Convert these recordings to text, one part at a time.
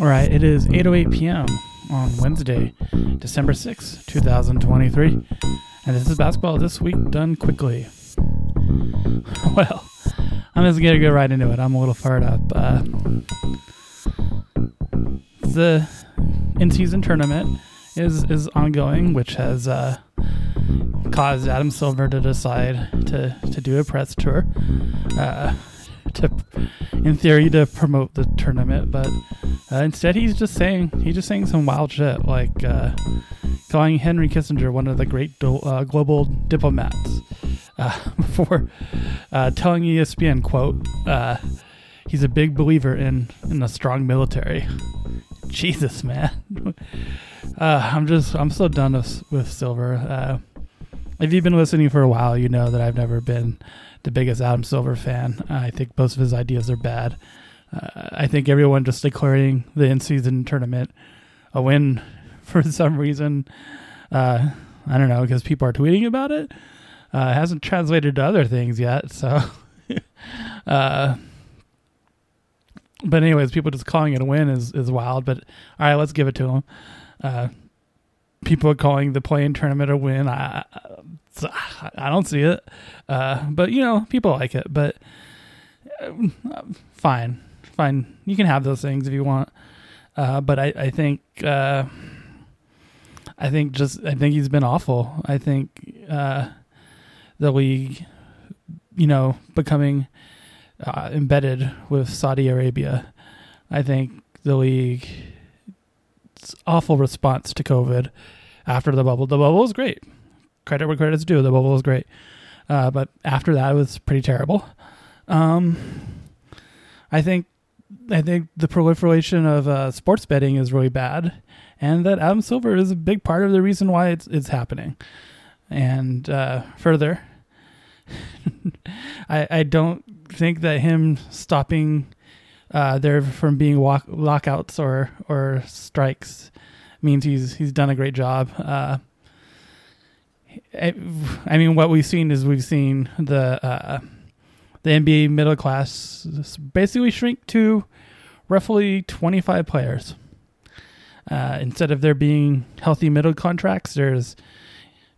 All right, it is 8:08 p.m. on Wednesday, December 6, 2023, and this is basketball this week done quickly. Well, I'm just gonna go right into it. I'm a little fired up. Uh, the in-season tournament is is ongoing, which has uh, caused Adam Silver to decide to to do a press tour. Uh, to, in theory, to promote the tournament, but uh, instead he's just saying he's just saying some wild shit, like uh, calling Henry Kissinger one of the great do- uh, global diplomats. Uh, before uh, telling ESPN, "quote uh, He's a big believer in in a strong military." Jesus, man. I'm just I'm so done with, with Silver. if you've been listening for a while, you know that I've never been the biggest Adam Silver fan. I think most of his ideas are bad. Uh, I think everyone just declaring the in-season tournament a win for some reason. Uh, I don't know because people are tweeting about it. Uh, hasn't translated to other things yet. So, uh, but anyways, people just calling it a win is is wild. But all right, let's give it to them. People are calling the play-in tournament a win. I, I don't see it. Uh, but you know, people like it. But uh, fine, fine. You can have those things if you want. Uh, but I, I think, uh, I think just, I think he's been awful. I think uh, the league, you know, becoming uh, embedded with Saudi Arabia. I think the league awful response to COVID after the bubble. The bubble was great. Credit where credit's due. The bubble was great. Uh, but after that, it was pretty terrible. Um, I think I think the proliferation of uh, sports betting is really bad, and that Adam Silver is a big part of the reason why it's it's happening. And uh, further, I I don't think that him stopping uh, there from being walk- lockouts or or strikes means he's he's done a great job. Uh, I, I mean, what we've seen is we've seen the uh, the NBA middle class basically shrink to roughly 25 players. Uh, instead of there being healthy middle contracts, there's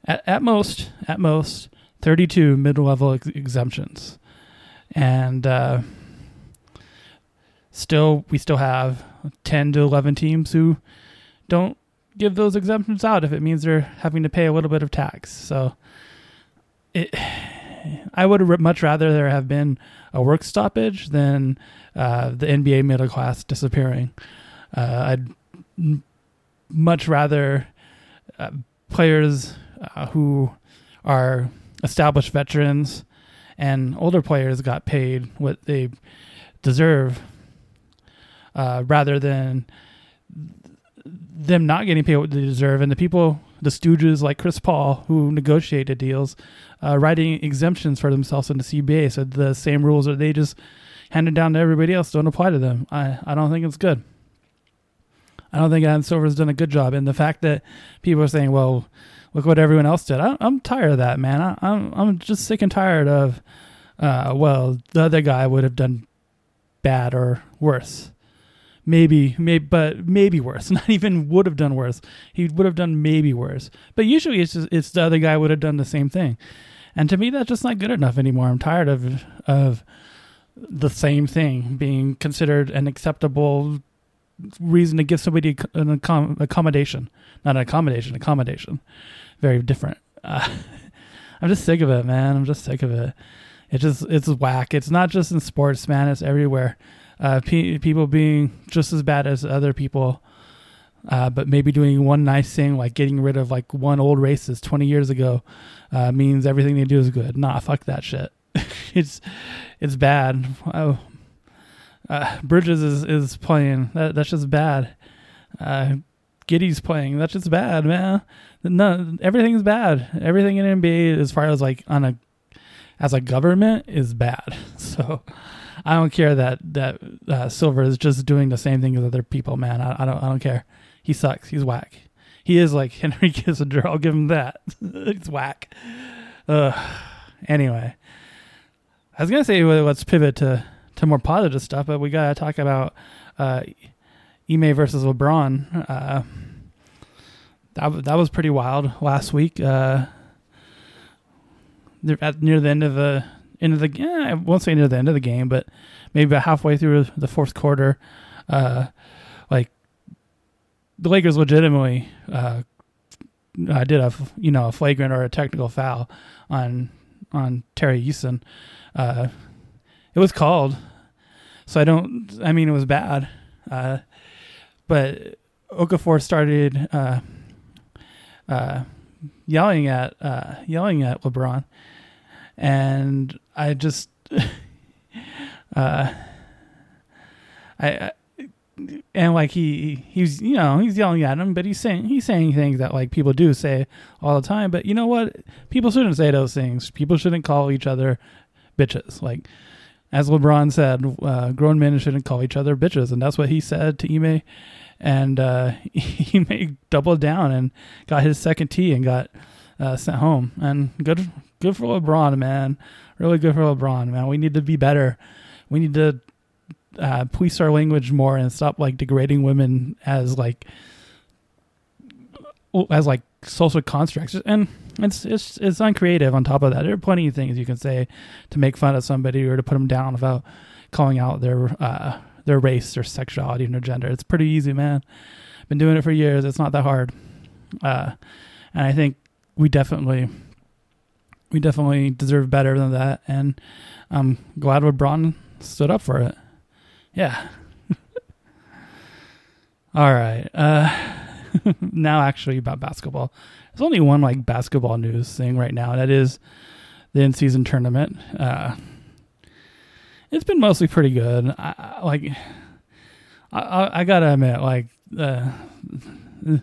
at, at most at most 32 mid-level ex- exemptions, and uh, still we still have 10 to 11 teams who don't give those exemptions out if it means they're having to pay a little bit of tax. So it I would much rather there have been a work stoppage than uh, the NBA middle class disappearing. Uh, I'd much rather uh, players uh, who are established veterans and older players got paid what they deserve uh, rather than them not getting paid what they deserve. And the people the stooges like chris paul who negotiated deals uh, writing exemptions for themselves in the cba so the same rules that they just handed down to everybody else don't apply to them. I, I don't think it's good. I don't think adam silver's done a good job. And the fact that people are saying well look what everyone else did. I, am tired of that man. I, am I'm, I'm just sick and tired of uh, well the other guy would have done bad or worse maybe maybe but maybe worse. Not even would have done worse. He would have done maybe worse. But usually it's just, it's the other guy would have done the same thing. And to me that's just not good enough anymore. I'm tired of of the same thing being considered an acceptable reason to give somebody an accom- accommodation. Not an accommodation accommodation. Very different. Uh, i'm just sick of it man. I'm just sick of it. It just it's whack. It's not just in sports man. It's everywhere uh, pe- people being just as bad as other people, uh, but maybe doing one nice thing like getting rid of like one old racist 20 years ago uh, means everything they do is good. Nah, fuck that shit. it's it's bad. Oh, Bridges is, is playing. That, that's just bad. Uh, Giddey's playing. That's just bad, man. No, everything's bad. Everything in NBA, as far as like on a as a government, is bad. So I don't care that that uh, Silver is just doing the same thing as other people, man. I, I don't I don't care. He sucks. He's whack. He is like Henry Kissinger. I'll give him that. He's whack. Anyway, I was gonna say let's pivot to to more positive stuff, but we gotta talk about uh, Ime versus LeBron. Uh, that that was pretty wild last week. Uh, at near the end of the of the yeah, I won't say near the end of the game, but maybe about halfway through the fourth quarter, uh, like the Lakers legitimately uh, did a you know a flagrant or a technical foul on on Tari Eason. Uh, it was called, so I don't. I mean, it was bad, uh, but Udoka started uh, uh, yelling at uh, yelling at LeBron, and I just uh, I, and like he he's you know he's yelling at him, but he's saying he's saying things that like people do say all the time. But you know what? People shouldn't say those things. People shouldn't call each other bitches. Like as LeBron said, uh, grown men shouldn't call each other bitches, and that's what he said to Ime. And uh, Ime doubled down and got his second tee and got uh, sent home. And good good for LeBron, man. Really good for LeBron, man. We need to be better. We need to uh, police our language more and stop like degrading women as like as like social constructs and it's it's it's uncreative on top of that there are plenty of things you can say to make fun of somebody or to put them down without calling out their uh, their race their sexuality and their gender it's pretty easy man been doing it for years it's not that hard uh, and i think we definitely we definitely deserve better than that and i'm glad lebron stood up for it yeah. All right. Uh, now, actually, about basketball. There's only one like basketball news thing right now. And that is the in-season tournament. Uh, it's been mostly pretty good. I, I like, I, I, gotta admit, like, uh, a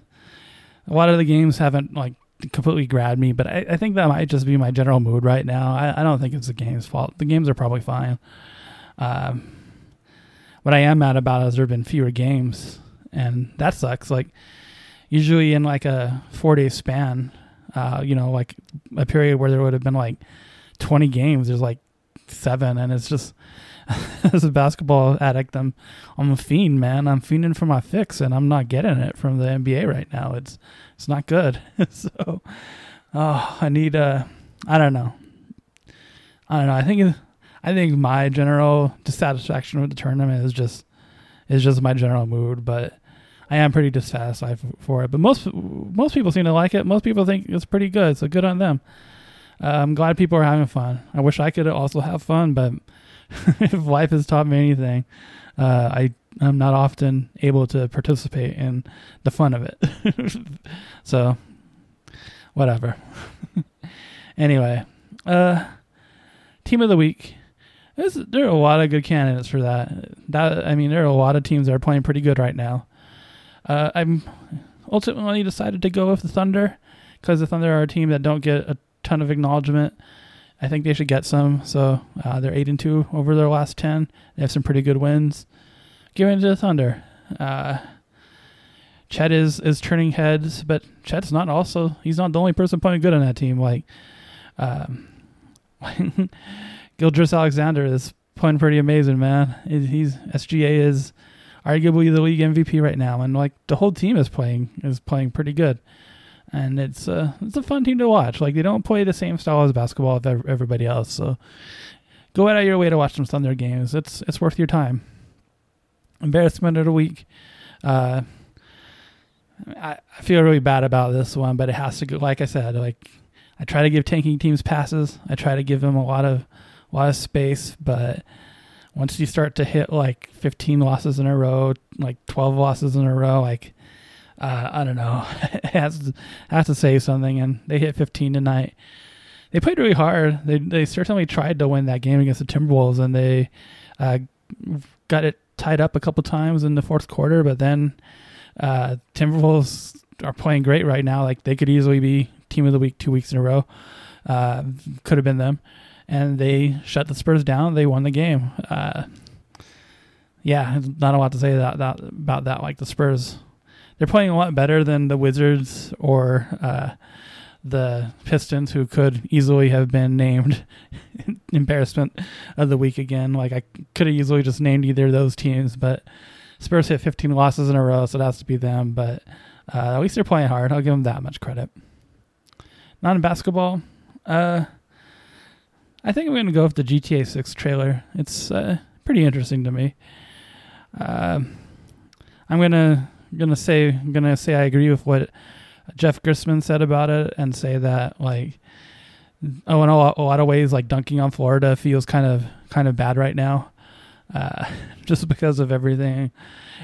lot of the games haven't like completely grabbed me, but I, I, think that might just be my general mood right now. I, I don't think it's the game's fault. The games are probably fine. Um, what I am mad about is there have been fewer games, and that sucks. Like usually in like a four day span, uh, you know, like a period where there would have been like twenty games, there's like seven, and it's just as a basketball addict, I'm I'm a fiend, man. I'm fiending for my fix, and I'm not getting it from the NBA right now. It's it's not good. so, oh, I need a. I don't know. I don't know. I think I think my general dissatisfaction with the tournament is just is just my general mood, but I am pretty dissatisfied for it. But most most people seem to like it. Most people think it's pretty good, so good on them. Uh, I'm glad people are having fun. I wish I could also have fun, but if life has taught me anything, uh, I I'm not often able to participate in the fun of it. so, whatever. anyway, uh, team of the week there are a lot of good candidates for that. That I mean, there are a lot of teams that are playing pretty good right now. Uh, I'm ultimately decided to go with the Thunder because the Thunder are a team that don't get a ton of acknowledgement. I think they should get some. So uh, they're eight and two over their last ten. They have some pretty good wins. Give it to the Thunder. Uh, Chet is is turning heads, but Chet's not also he's not the only person playing good on that team. Like, um, Gilgeous-Alexander is playing pretty amazing, man. He's SGA is arguably the league MVP right now, and like the whole team is playing is playing pretty good, and it's uh it's a fun team to watch. Like they don't play the same style as basketball as everybody else, so go out of your way to watch some Thunder games. It's it's worth your time. Embarrassment of the week. Uh, I, I feel really bad about this one, but it has to go. Like I said, like I try to give tanking teams passes. I try to give them a lot of a lot of space, but once you start to hit like 15 losses in a row, like 12 losses in a row, like uh, I don't know, has to, has to say something. And they hit 15 tonight. They played really hard. They they certainly tried to win that game against the Timberwolves, and they uh, got it tied up a couple times in the fourth quarter. But then uh, Timberwolves are playing great right now. Like they could easily be team of the week two weeks in a row. Uh, could have been them and they shut the Spurs down. They won the game. Uh, yeah, not a lot to say that, that about that. Like the Spurs, they're playing a lot better than the Wizards or uh, the Pistons, who could easily have been named embarrassment of the week again. Like I could have easily just named either of those teams, but Spurs hit 15 losses in a row, so it has to be them. But uh, at least they're playing hard. I'll give them that much credit. Not in basketball. Uh, I think I'm going to go with the GTA 6 trailer. It's uh, pretty interesting to me. Uh, I'm gonna gonna say I'm gonna say I agree with what Jeff Gerstmann said about it, and say that like oh, in a lot, a lot of ways, like dunking on Florida feels kind of kind of bad right now, uh, just because of everything,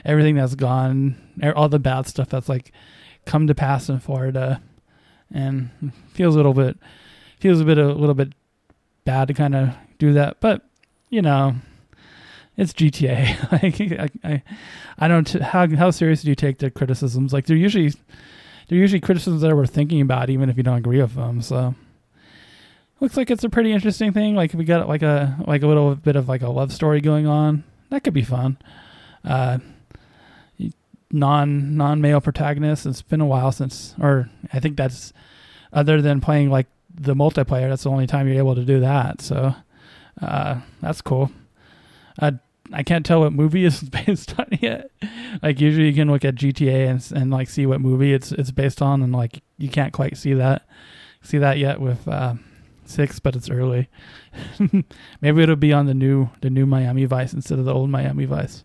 everything that's gone, all the bad stuff that's like come to pass in Florida, and feels a little bit feels a bit a little bit bad to kind of do that, but you know, it's GTA. like I, I, I don't how how serious do you take the criticisms? Like they're usually they're usually criticisms that we're thinking about, even if you don't agree with them. So looks like it's a pretty interesting thing. Like we got like a like a little bit of like a love story going on. That could be fun. Uh, non non male protagonist. It's been a while since, or I think that's other than playing like the multiplayer. That's the only time you're able to do that. So uh, that's cool. Uh, I can't tell what movie is based on yet. Like usually you can look at GTA and and like see what movie it's it's based on, and like you can't quite see that see that yet with uh, six, but it's early. maybe it'll be on the new the new Miami Vice instead of the old Miami Vice.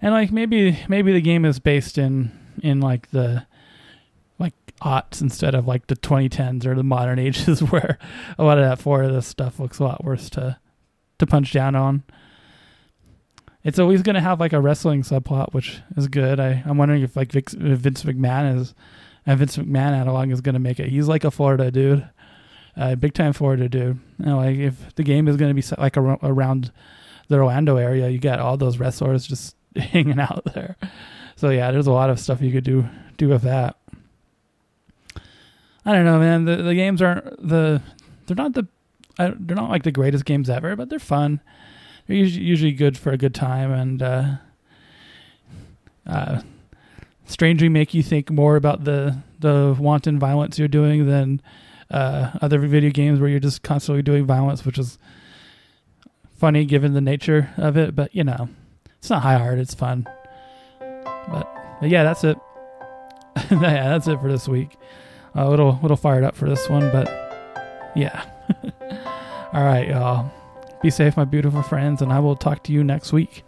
And like maybe maybe the game is based in in like the like aughts instead of like the 2010s or the modern ages where a lot of that Florida stuff looks a lot worse to to punch down on. It's always going to have like a wrestling subplot, which is good. I, I'm wondering if like Vince, if Vince McMahon is, and Vince McMahon analog is going to make it. He's like a Florida dude, uh, big time Florida dude. You know, like if the game is going to be set like ar- around the Orlando area, you got all those wrestlers just hanging out there. So yeah, there's a lot of stuff you could do do with that. I don't know, man. The the games aren't the they're not the they're not like the greatest games ever, but they're fun. They're usually, usually good for a good time, and uh, uh, strangely make you think more about the the wanton violence you're doing than uh, other video games where you're just constantly doing violence, which is funny given the nature of it. But you know, it's not high art; it's fun. But, but yeah, that's it. yeah, that's it for this week. A little little fired up for this one, but yeah. All right, y'all. Be safe, my beautiful friends, and I will talk to you next week.